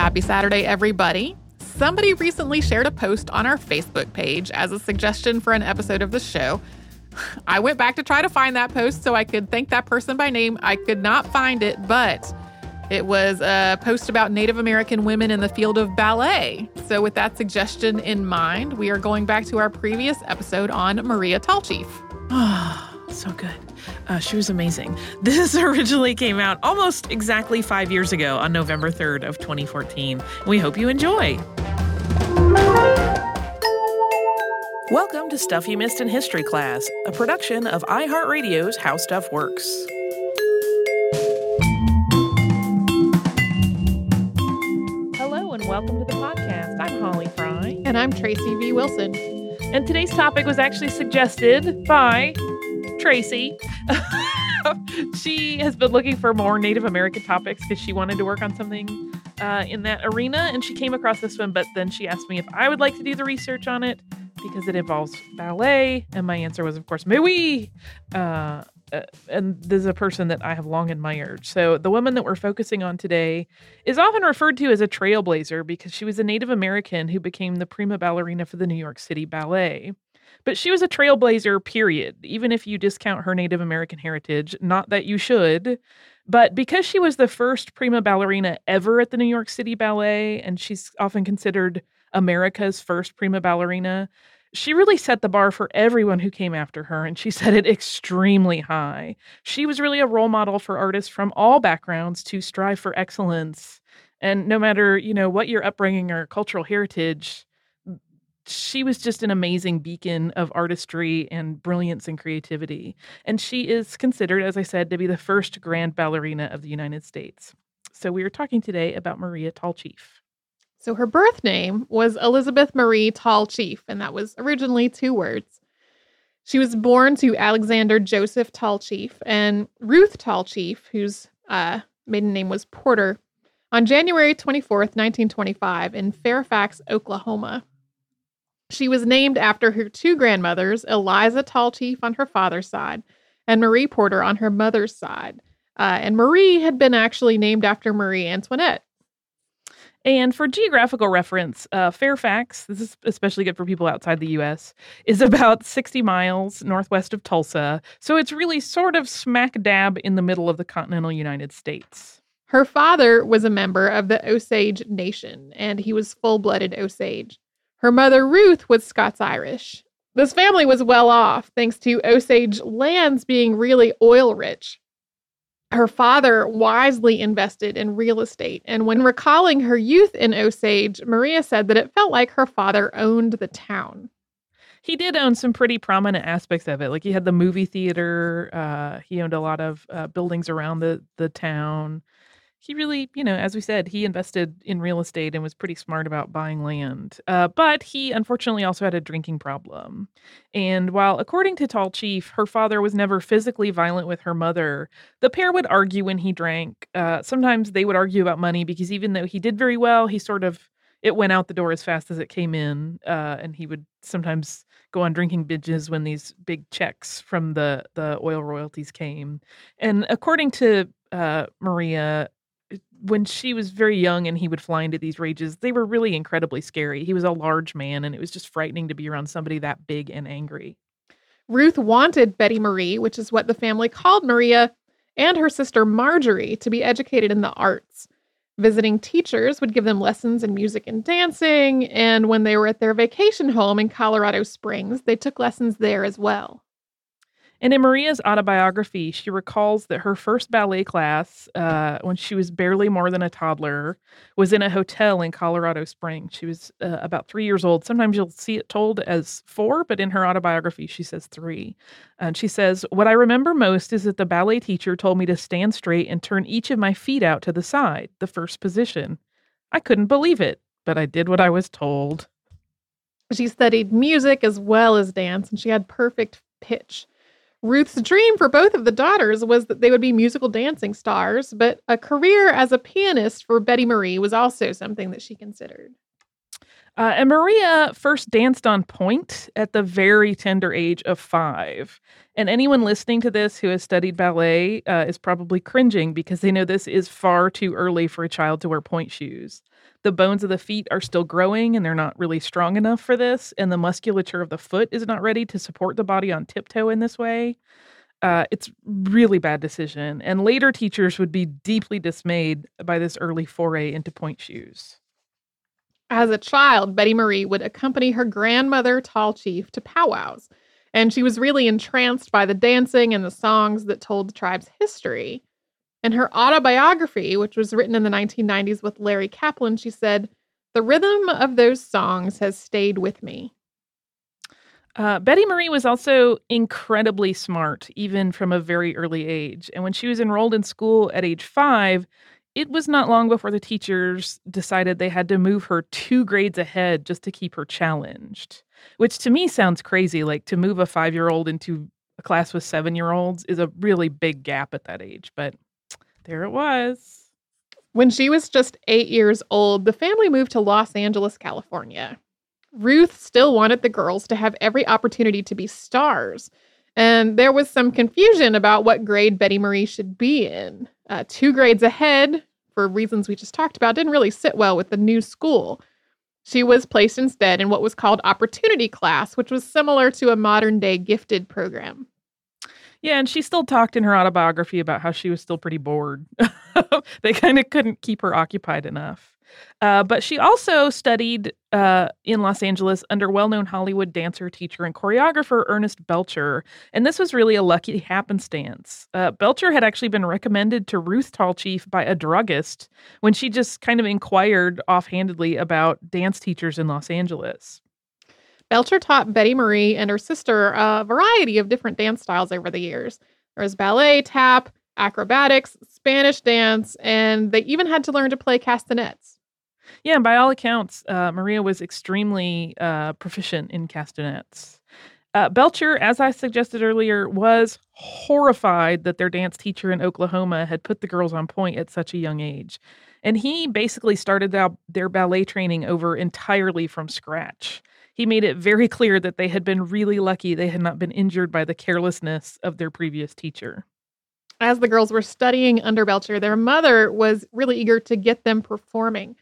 happy Saturday, everybody. Somebody recently shared a post on our Facebook page as a suggestion for an episode of the show. I went back to try to find that post so I could thank that person by name. I could not find it, but it was a post about Native American women in the field of ballet. So, with that suggestion in mind, we are going back to our previous episode on Maria Tallchief. So good. Uh, she was amazing. This originally came out almost exactly five years ago on November 3rd of 2014. We hope you enjoy. Welcome to Stuff You Missed in History Class, a production of iHeartRadio's How Stuff Works. Hello and welcome to the podcast. I'm Holly Fry. And I'm Tracy V. Wilson. And today's topic was actually suggested by Tracy. she has been looking for more Native American topics because she wanted to work on something uh, in that arena, and she came across this one. But then she asked me if I would like to do the research on it because it involves ballet, and my answer was, of course, mais oui. Uh, uh, and this is a person that I have long admired. So the woman that we're focusing on today is often referred to as a trailblazer because she was a Native American who became the prima ballerina for the New York City Ballet. But she was a trailblazer, period, even if you discount her Native American heritage. Not that you should. But because she was the first prima ballerina ever at the New York City Ballet, and she's often considered America's first prima ballerina, she really set the bar for everyone who came after her, and she set it extremely high. She was really a role model for artists from all backgrounds to strive for excellence. And no matter, you know, what your upbringing or cultural heritage, she was just an amazing beacon of artistry and brilliance and creativity. And she is considered, as I said, to be the first grand ballerina of the United States. So we are talking today about Maria Tallchief. So her birth name was Elizabeth Marie Tallchief, and that was originally two words. She was born to Alexander Joseph Tallchief and Ruth Tallchief, whose uh, maiden name was Porter, on January 24th, 1925, in Fairfax, Oklahoma. She was named after her two grandmothers, Eliza Tallchief on her father's side and Marie Porter on her mother's side. Uh, and Marie had been actually named after Marie Antoinette. And for geographical reference, uh, Fairfax, this is especially good for people outside the US, is about 60 miles northwest of Tulsa. So it's really sort of smack dab in the middle of the continental United States. Her father was a member of the Osage Nation, and he was full blooded Osage. Her mother, Ruth, was Scots Irish. This family was well off thanks to Osage lands being really oil rich. Her father wisely invested in real estate, and when recalling her youth in Osage, Maria said that it felt like her father owned the town. He did own some pretty prominent aspects of it. Like he had the movie theater, uh, he owned a lot of uh, buildings around the, the town he really, you know, as we said, he invested in real estate and was pretty smart about buying land. Uh, but he unfortunately also had a drinking problem. And while, according to Tallchief, her father was never physically violent with her mother, the pair would argue when he drank. Uh, sometimes they would argue about money because even though he did very well, he sort of it went out the door as fast as it came in, uh, and he would sometimes go on drinking binges when these big checks from the the oil royalties came. And according to uh, Maria, when she was very young and he would fly into these rages, they were really incredibly scary. He was a large man and it was just frightening to be around somebody that big and angry. Ruth wanted Betty Marie, which is what the family called Maria, and her sister Marjorie to be educated in the arts. Visiting teachers would give them lessons in music and dancing, and when they were at their vacation home in Colorado Springs, they took lessons there as well. And in Maria's autobiography, she recalls that her first ballet class, uh, when she was barely more than a toddler, was in a hotel in Colorado Springs. She was uh, about three years old. Sometimes you'll see it told as four, but in her autobiography, she says three. And she says, What I remember most is that the ballet teacher told me to stand straight and turn each of my feet out to the side, the first position. I couldn't believe it, but I did what I was told. She studied music as well as dance, and she had perfect pitch. Ruth's dream for both of the daughters was that they would be musical dancing stars, but a career as a pianist for Betty Marie was also something that she considered. Uh, and Maria first danced on pointe at the very tender age of five. And anyone listening to this who has studied ballet uh, is probably cringing because they know this is far too early for a child to wear pointe shoes. The bones of the feet are still growing and they're not really strong enough for this. And the musculature of the foot is not ready to support the body on tiptoe in this way. Uh, it's really bad decision. And later teachers would be deeply dismayed by this early foray into pointe shoes. As a child, Betty Marie would accompany her grandmother, Tallchief, to powwows, and she was really entranced by the dancing and the songs that told the tribe's history. In her autobiography, which was written in the 1990s with Larry Kaplan, she said, The rhythm of those songs has stayed with me. Uh, Betty Marie was also incredibly smart, even from a very early age. And when she was enrolled in school at age five, it was not long before the teachers decided they had to move her two grades ahead just to keep her challenged, which to me sounds crazy. Like to move a five year old into a class with seven year olds is a really big gap at that age, but there it was. When she was just eight years old, the family moved to Los Angeles, California. Ruth still wanted the girls to have every opportunity to be stars. And there was some confusion about what grade Betty Marie should be in. Uh, two grades ahead, for reasons we just talked about, didn't really sit well with the new school. She was placed instead in what was called opportunity class, which was similar to a modern day gifted program. Yeah, and she still talked in her autobiography about how she was still pretty bored. they kind of couldn't keep her occupied enough. Uh, but she also studied uh, in Los Angeles under well known Hollywood dancer, teacher, and choreographer Ernest Belcher. And this was really a lucky happenstance. Uh, Belcher had actually been recommended to Ruth Tallchief by a druggist when she just kind of inquired offhandedly about dance teachers in Los Angeles. Belcher taught Betty Marie and her sister a variety of different dance styles over the years. There was ballet, tap, acrobatics, Spanish dance, and they even had to learn to play castanets. Yeah, and by all accounts, uh, Maria was extremely uh, proficient in castanets. Uh, Belcher, as I suggested earlier, was horrified that their dance teacher in Oklahoma had put the girls on pointe at such a young age. And he basically started their, their ballet training over entirely from scratch. He made it very clear that they had been really lucky they had not been injured by the carelessness of their previous teacher. As the girls were studying under Belcher, their mother was really eager to get them performing.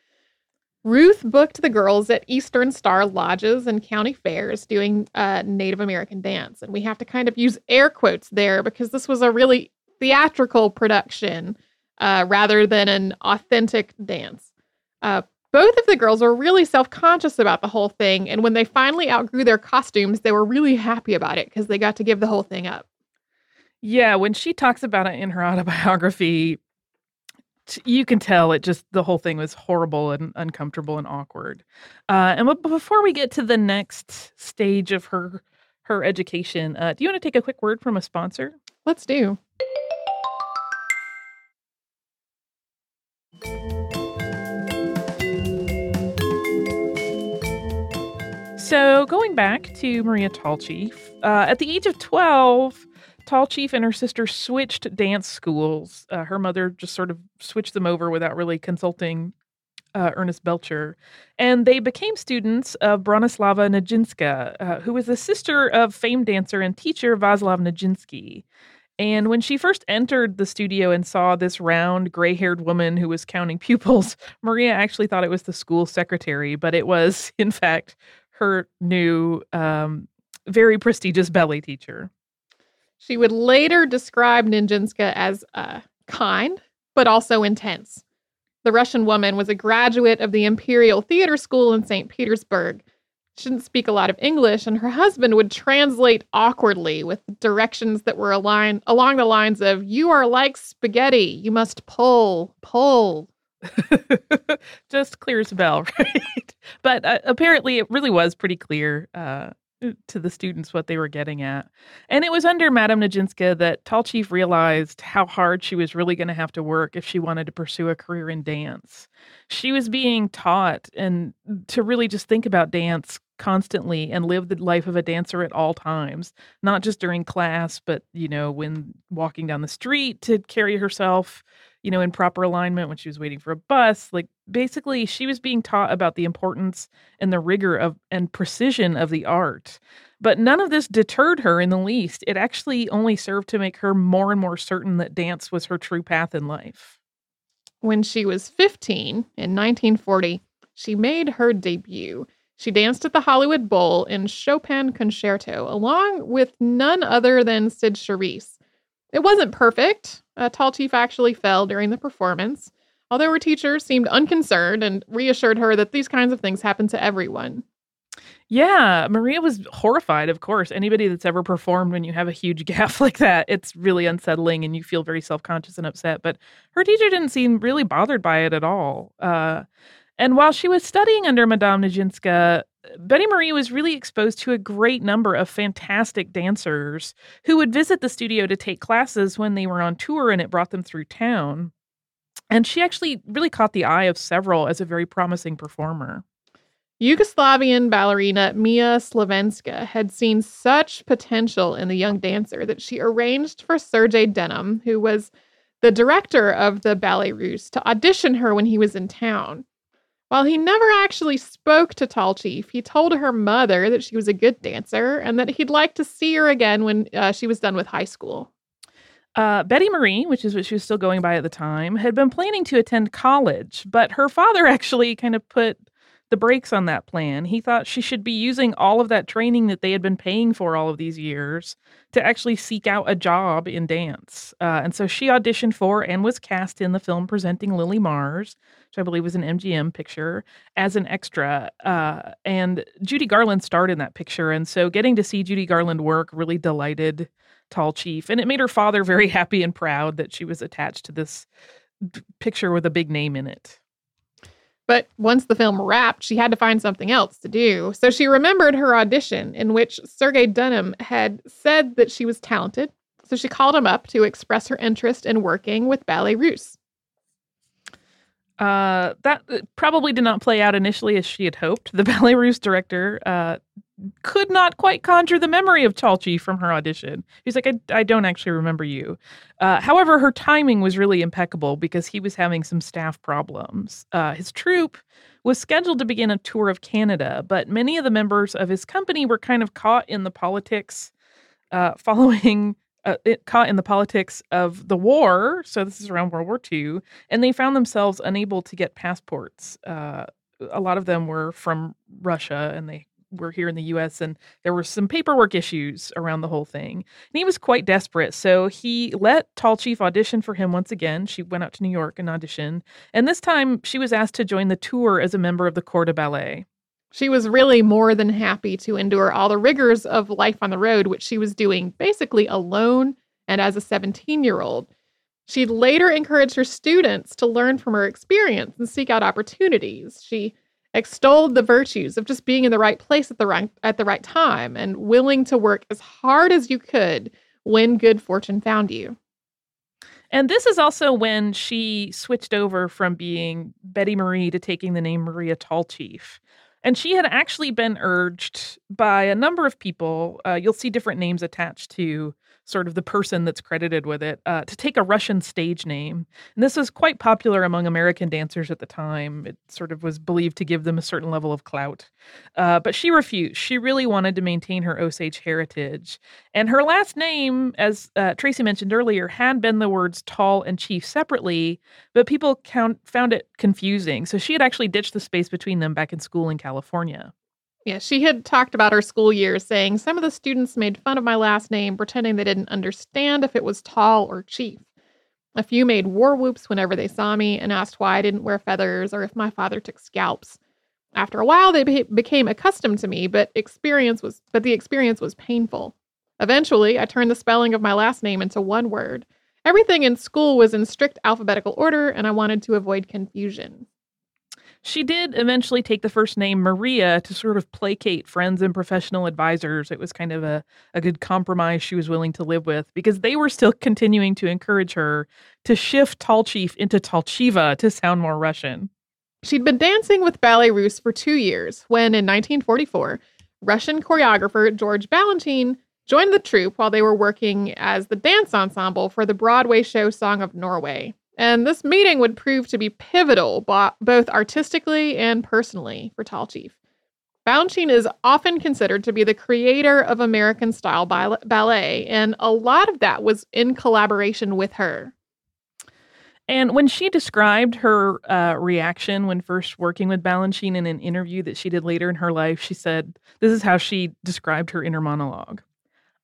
Ruth booked the girls at Eastern Star Lodges and county fairs doing uh, Native American dance. And we have to kind of use air quotes there because this was a really theatrical production uh, rather than an authentic dance. Uh, both of the girls were really self conscious about the whole thing. And when they finally outgrew their costumes, they were really happy about it because they got to give the whole thing up. Yeah, when she talks about it in her autobiography, you can tell it just the whole thing was horrible and uncomfortable and awkward. Uh, and but before we get to the next stage of her her education, uh, do you want to take a quick word from a sponsor? Let's do. So, going back to Maria Tallchief, uh, at the age of 12, Tallchief and her sister switched dance schools. Uh, her mother just sort of switched them over without really consulting uh, Ernest Belcher. And they became students of Bronislava Nijinsky, uh, who was the sister of famed dancer and teacher Vaslav Nijinsky. And when she first entered the studio and saw this round, gray haired woman who was counting pupils, Maria actually thought it was the school secretary, but it was, in fact, her new, um, very prestigious ballet teacher. She would later describe Nijinsky as uh, kind, but also intense. The Russian woman was a graduate of the Imperial Theater School in St. Petersburg. She didn't speak a lot of English, and her husband would translate awkwardly with directions that were aligned along the lines of, You are like spaghetti. You must pull, pull. Just clear as a bell, right? But uh, apparently, it really was pretty clear uh, Uh, to the students what they were getting at. And it was under Madame Nijinsky that Tallchief realized how hard she was really going to have to work if she wanted to pursue a career in dance. She was being taught and to really just think about dance constantly and live the life of a dancer at all times, not just during class, but you know, when walking down the street to carry herself you know, in proper alignment when she was waiting for a bus. Like basically she was being taught about the importance and the rigor of and precision of the art. But none of this deterred her in the least. It actually only served to make her more and more certain that dance was her true path in life. When she was 15 in 1940, she made her debut. She danced at the Hollywood Bowl in Chopin Concerto along with none other than Cyd Charisse. It wasn't perfect. Uh, Tallchief actually fell during the performance, although her teacher seemed unconcerned and reassured her that these kinds of things happen to everyone. Yeah, Maria was horrified, of course. Anybody that's ever performed when you have a huge gaffe like that, it's really unsettling and you feel very self conscious and upset. But her teacher didn't seem really bothered by it at all. Uh, and while she was studying under Madame Nijinsky, Betty Marie was really exposed to a great number of fantastic dancers who would visit the studio to take classes when they were on tour and it brought them through town. And she actually really caught the eye of several as a very promising performer. Yugoslavian ballerina Mia Slavenska had seen such potential in the young dancer that she arranged for Sergei Denham, who was the director of the Ballet Russe, to audition her when he was in town. While he never actually spoke to Tallchief, he told her mother that she was a good dancer and that he'd like to see her again when uh, she was done with high school. Uh, Betty Marie, which is what she was still going by at the time, had been planning to attend college, but her father actually kind of put the brakes on that plan. He thought she should be using all of that training that they had been paying for all of these years to actually seek out a job in dance. Uh, and so she auditioned for and was cast in the film presenting Lily Mars, which I believe was an MGM picture, as an extra. Uh, and Judy Garland starred in that picture. And so getting to see Judy Garland work really delighted Tallchief. And it made her father very happy and proud that she was attached to this picture with a big name in it. But once the film wrapped, she had to find something else to do. So she remembered her audition, in which Sergei Denham had said that she was talented. So she called him up to express her interest in working with Ballet Russe. Uh, that uh, probably did not play out initially as she had hoped. The Ballet Russe director uh, could not quite conjure the memory of Chief from her audition. He's like, I, I don't actually remember you. Uh, however, her timing was really impeccable because he was having some staff problems. Uh, his troupe was scheduled to begin a tour of Canada, but many of the members of his company were kind of caught in the politics uh, following. Uh, it caught in the politics of the war. So, this is around World War II. And they found themselves unable to get passports. Uh, a lot of them were from Russia and they were here in the US and there were some paperwork issues around the whole thing. And he was quite desperate. So he let Tallchief audition for him once again. She went out to New York and auditioned. And this time she was asked to join the tour as a member of the Corps de Ballet. She was really more than happy to endure all the rigors of life on the road, which she was doing basically alone and as a 17 year old. She later encouraged her students to learn from her experience and seek out opportunities. She extolled the virtues of just being in the right place at the right at the right time and willing to work as hard as you could when good fortune found you. And this is also when she switched over from being Betty Marie to taking the name Maria Tallchief. And she had actually been urged by a number of people. Uh, you'll see different names attached to sort of the person that's credited with it, uh, to take a Russian stage name. And this was quite popular among American dancers at the time. It sort of was believed to give them a certain level of clout. Uh, but she refused. She really wanted to maintain her Osage heritage. And her last name, as uh, Tracy mentioned earlier, had been the words tall and chief separately, but people count, found it confusing. So she had actually ditched the space between them back in school in California. Yeah, she had talked about her school years, saying some of the students made fun of my last name, pretending they didn't understand if it was tall or chief. A few made war whoops whenever they saw me and asked why I didn't wear feathers or if my father took scalps. After a while, they be- became accustomed to me, but experience was but the experience was painful. Eventually, I turned the spelling of my last name into one word. Everything in school was in strict alphabetical order, and I wanted to avoid confusion. She did eventually take the first name Maria to sort of placate friends and professional advisors. It was kind of a, a good compromise she was willing to live with because they were still continuing to encourage her to shift Tallchief into Talchiva to sound more Russian. She'd been dancing with Ballet Russe for two years when, in 1944, Russian choreographer George Balanchine joined the troupe while they were working as the dance ensemble for the Broadway show Song of Norway. And this meeting would prove to be pivotal, both artistically and personally, for Tallchief. Balanchine is often considered to be the creator of American style ballet, and a lot of that was in collaboration with her. And when she described her uh, reaction when first working with Balanchine in an interview that she did later in her life, she said, This is how she described her inner monologue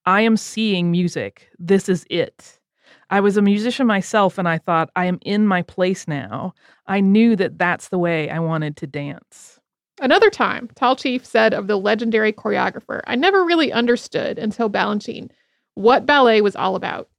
I am seeing music. This is it. I was a musician myself, and I thought, I am in my place now. I knew that that's the way I wanted to dance. Another time, Tallchief said of the legendary choreographer, I never really understood until Balanchine what ballet was all about.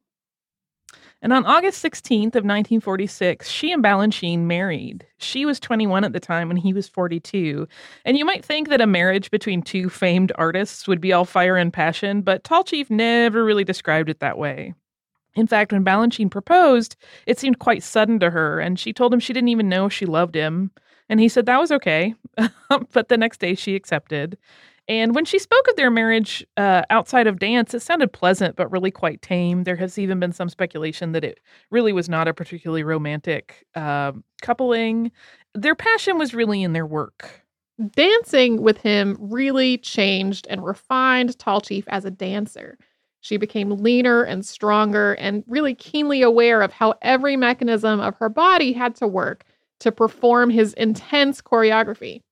And on August 16th of 1946, she and Balanchine married. She was 21 at the time and he was 42. And you might think that a marriage between two famed artists would be all fire and passion, but Tallchief never really described it that way. In fact, when Balanchine proposed, it seemed quite sudden to her, and she told him she didn't even know she loved him. And he said that was okay. but the next day she accepted. And when she spoke of their marriage uh, outside of dance, it sounded pleasant, but really quite tame. There has even been some speculation that it really was not a particularly romantic uh, coupling. Their passion was really in their work. Dancing with him really changed and refined Tallchief as a dancer. She became leaner and stronger and really keenly aware of how every mechanism of her body had to work to perform his intense choreography.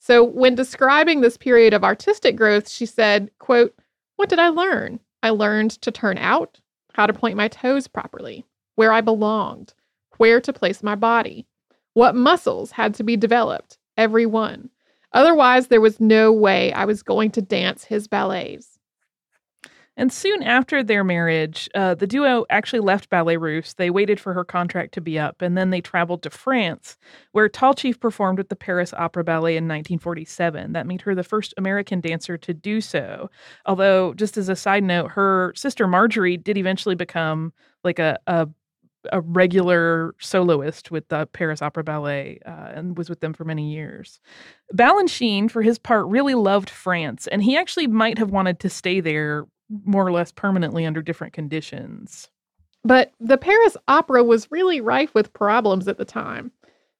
So when describing this period of artistic growth, she said, quote, "What did I learn? I learned to turn out, how to point my toes properly, where I belonged, where to place my body, what muscles had to be developed, every one. Otherwise, there was no way I was going to dance his ballets. And soon after their marriage, uh, the duo actually left Ballet Russe. They waited for her contract to be up, and then they traveled to France, where Tallchief performed with the Paris Opera Ballet in 1947. That made her the first American dancer to do so. Although, just as a side note, her sister Marjorie did eventually become like a, a a regular soloist with the Paris Opera Ballet uh, and was with them for many years. Balanchine, for his part, really loved France, and he actually might have wanted to stay there more or less permanently under different conditions. But the Paris Opera was really rife with problems at the time.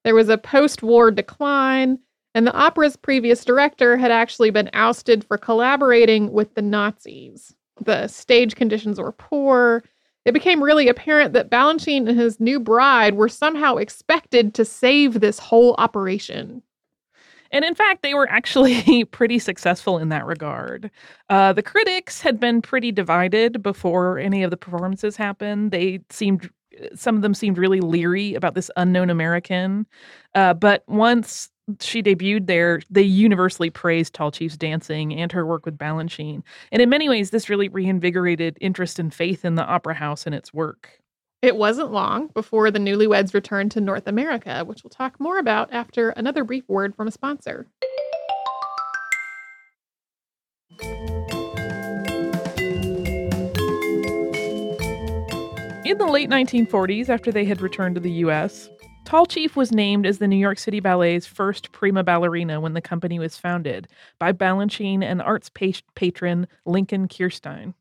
There was a post war decline, and the opera's previous director had actually been ousted for collaborating with the Nazis. The stage conditions were poor. It became really apparent that Balanchine and his new bride were somehow expected to save this whole operation. And in fact, they were actually pretty successful in that regard. Uh, the critics had been pretty divided before any of the performances happened. They seemed, some of them seemed really leery about this unknown American. Uh, but once she debuted there, they universally praised Tallchief's dancing and her work with Balanchine. And in many ways, this really reinvigorated interest and faith in the opera house and its work. It wasn't long before the newlyweds returned to North America, which we'll talk more about after another brief word from a sponsor. In the late 1940s, after they had returned to the U.S., Tallchief was named as the New York City Ballet's first prima ballerina when the company was founded by Balanchine and arts patron Lincoln Kirstein.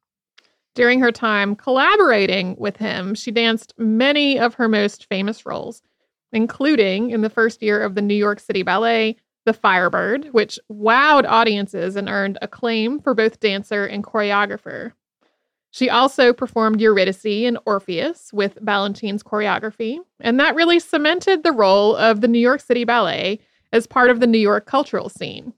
During her time collaborating with him, she danced many of her most famous roles, including in the first year of the New York City Ballet, The Firebird, which wowed audiences and earned acclaim for both dancer and choreographer. She also performed Eurydice and Orpheus with Balanchine's choreography, and that really cemented the role of the New York City Ballet as part of the New York cultural scene.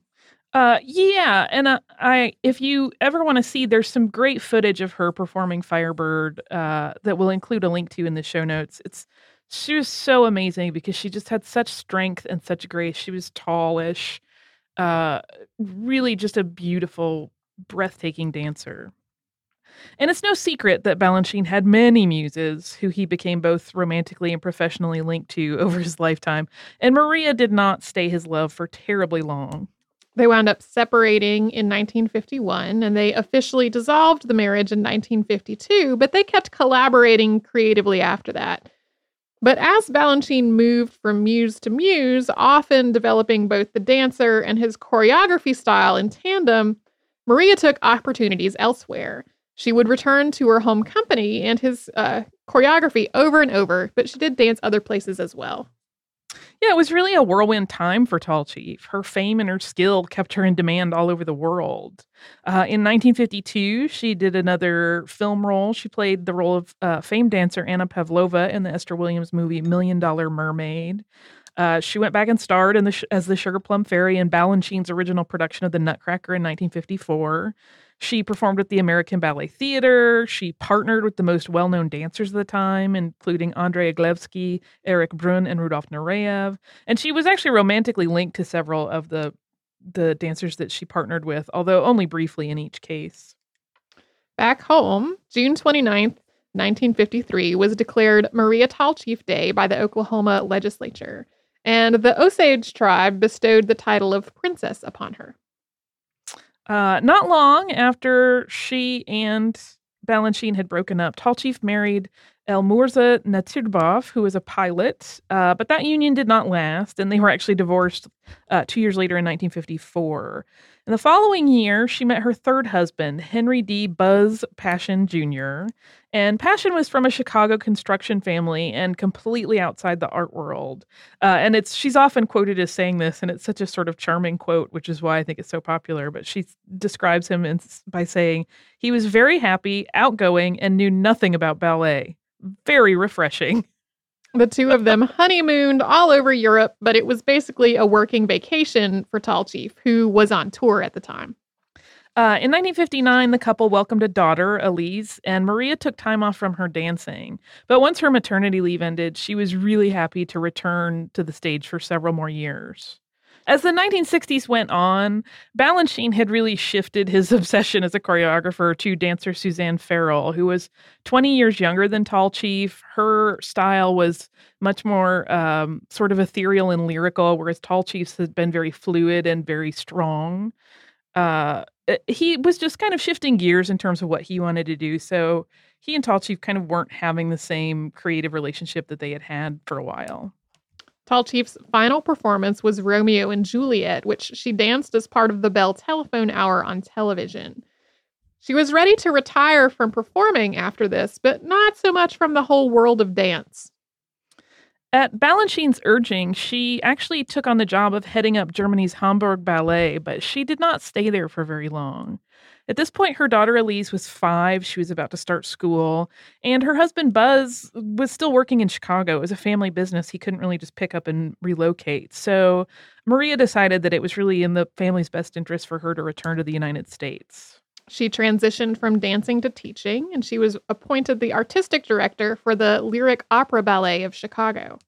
Uh, yeah, and uh, I if you ever want to see, there's some great footage of her performing Firebird uh, that we'll include a link to in the show notes. It's she was so amazing because she just had such strength and such grace. She was tallish, uh, really just a beautiful, breathtaking dancer. And it's no secret that Balanchine had many muses who he became both romantically and professionally linked to over his lifetime. And Maria did not stay his love for terribly long. They wound up separating in 1951 and they officially dissolved the marriage in 1952, but they kept collaborating creatively after that. But as Balanchine moved from muse to muse, often developing both the dancer and his choreography style in tandem, Maria took opportunities elsewhere. She would return to her home company and his uh, choreography over and over, but she did dance other places as well. Yeah, it was really a whirlwind time for Tallchief. Her fame and her skill kept her in demand all over the world. Uh, in 1952, she did another film role. She played the role of uh, famed dancer Anna Pavlova in the Esther Williams movie Million Dollar Mermaid. Uh, she went back and starred the sh- as the Sugar Plum Fairy in Balanchine's original production of The Nutcracker in 1954. She performed with the American Ballet Theater. She partnered with the most well known dancers of the time, including André Eglevsky, Erik Bruhn, and Rudolf Nureyev. And she was actually romantically linked to several of the, the dancers that she partnered with, although only briefly in each case. Back home, June 29th, 1953, was declared Maria Tallchief Day by the Oklahoma legislature, and the Osage tribe bestowed the title of princess upon her. Uh, not long after she and Balanchine had broken up, Tallchief married Elmourza Natirboff, who was a pilot, uh, but that union did not last, and they were actually divorced uh, two years later in 1954. In the following year, she met her third husband, Henry D. Buzz Paschen Jr., and Paschen was from a Chicago construction family and completely outside the art world. Uh, and it's she's often quoted as saying this, and it's such a sort of charming quote, which is why I think it's so popular. But she describes him in, by saying he was very happy, outgoing, and knew nothing about ballet. Very refreshing. The two of them honeymooned all over Europe, but it was basically a working vacation for Tallchief, who was on tour at the time. Uh, in 1959, the couple welcomed a daughter, Elise, and Maria took time off from her dancing. But once her maternity leave ended, she was really happy to return to the stage for several more years. As the 1960s went on, Balanchine had really shifted his obsession as a choreographer to dancer Suzanne Farrell, who was 20 years younger than Tallchief. Her style was much more um, sort of ethereal and lyrical, whereas Tallchief's had been very fluid and very strong. Uh, Uh, he was just kind of shifting gears in terms of what he wanted to do. So he and Tallchief kind of weren't having the same creative relationship that they had had for a while. Tallchief's final performance was Romeo and Juliet, which she danced as part of the Bell telephone hour on television. She was ready to retire from performing after this, but not so much from the whole world of dance. At Balanchine's urging, she actually took on the job of heading up Germany's Hamburg Ballet, but she did not stay there for very long. At this point, her daughter Elise was five. She was about to start school. And her husband Buzz was still working in Chicago. It was a family business. He couldn't really just pick up and relocate. So Maria decided that it was really in the family's best interest for her to return to the United States. She transitioned from dancing to teaching, and she was appointed the artistic director for the Lyric Opera Ballet of Chicago.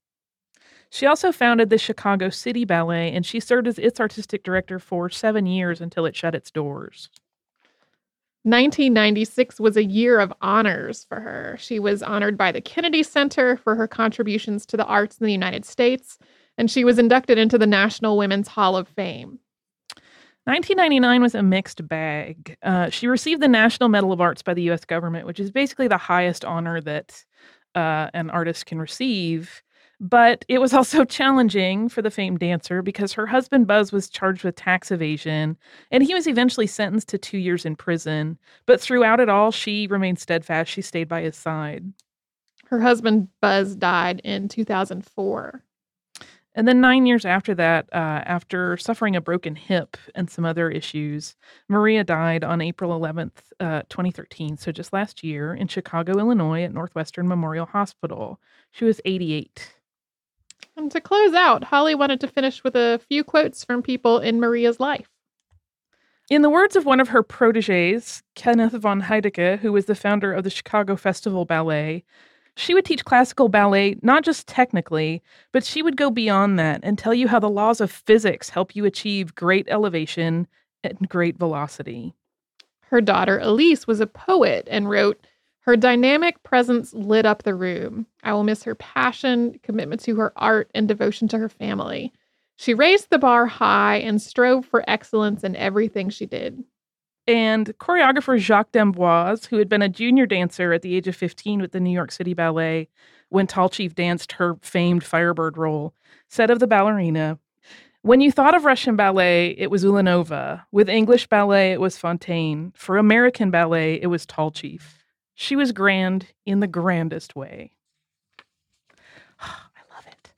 She also founded the Chicago City Ballet, and she served as its artistic director for seven years until it shut its doors. 1996 was a year of honors for her. She was honored by the Kennedy Center for her contributions to the arts in the United States, and she was inducted into the National Women's Hall of Fame. 1999 was a mixed bag. Uh, she received the National Medal of Arts by the U.S. government, which is basically the highest honor that uh, an artist can receive. But it was also challenging for the famed dancer because her husband Buzz was charged with tax evasion and he was eventually sentenced to two years in prison. But throughout it all, she remained steadfast. She stayed by his side. Her husband Buzz died in 2004. And then nine years after that, uh, after suffering a broken hip and some other issues, Maria died on April 11th, uh, 2013. So just last year in Chicago, Illinois, at Northwestern Memorial Hospital. She was 88. And to close out, Holly wanted to finish with a few quotes from people in Maria's life. In the words of one of her proteges, Kenneth von Heidecke, who was the founder of the Chicago Festival Ballet, she would teach classical ballet not just technically, but she would go beyond that and tell you how the laws of physics help you achieve great elevation and great velocity. Her daughter Elise was a poet and wrote, her dynamic presence lit up the room. I will miss her passion, commitment to her art, and devotion to her family. She raised the bar high and strove for excellence in everything she did. And choreographer Jacques d'Amboise, who had been a junior dancer at the age of 15 with the New York City Ballet when Tallchief danced her famed Firebird role, said of the ballerina, When you thought of Russian ballet, it was Ulanova. With English ballet, it was Fonteyn. For American ballet, it was Tallchief. She was grand in the grandest way. I love it.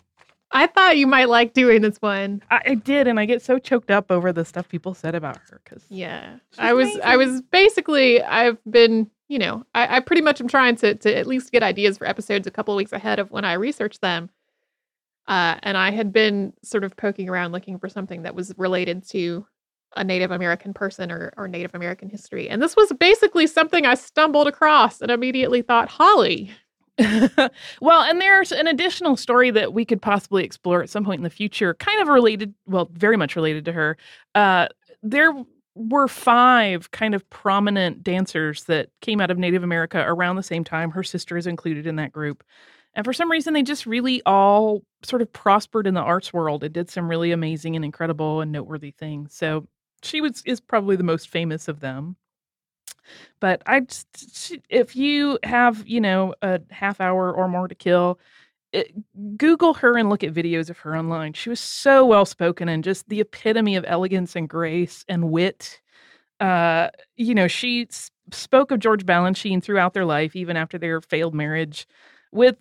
I thought you might like doing this one. I, I did, and I get so choked up over the stuff people said about her because Yeah. I was I was basically I've been, you know, I, I pretty much am trying to to at least get ideas for episodes a couple of weeks ahead of when I research them. Uh, and I had been sort of poking around looking for something that was related to a Native American person or, or Native American history. And this was basically something I stumbled across and immediately thought, Holly. well, and there's an additional story that we could possibly explore at some point in the future, kind of related, well, very much related to her. Uh, there were five kind of prominent dancers that came out of Native America around the same time. Her sister is included in that group. And for some reason, they just really all sort of prospered in the arts world and did some really amazing and incredible and noteworthy things. So she was is probably the most famous of them. But I, just, if you have you know a half hour or more to kill, it, Google her and look at videos of her online. She was so well spoken and just the epitome of elegance and grace and wit. Uh, you know, she s- spoke of George Balanchine throughout their life, even after their failed marriage, with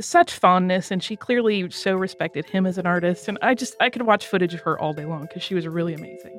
such fondness. And she clearly so respected him as an artist. And I just, I could watch footage of her all day long because she was really amazing.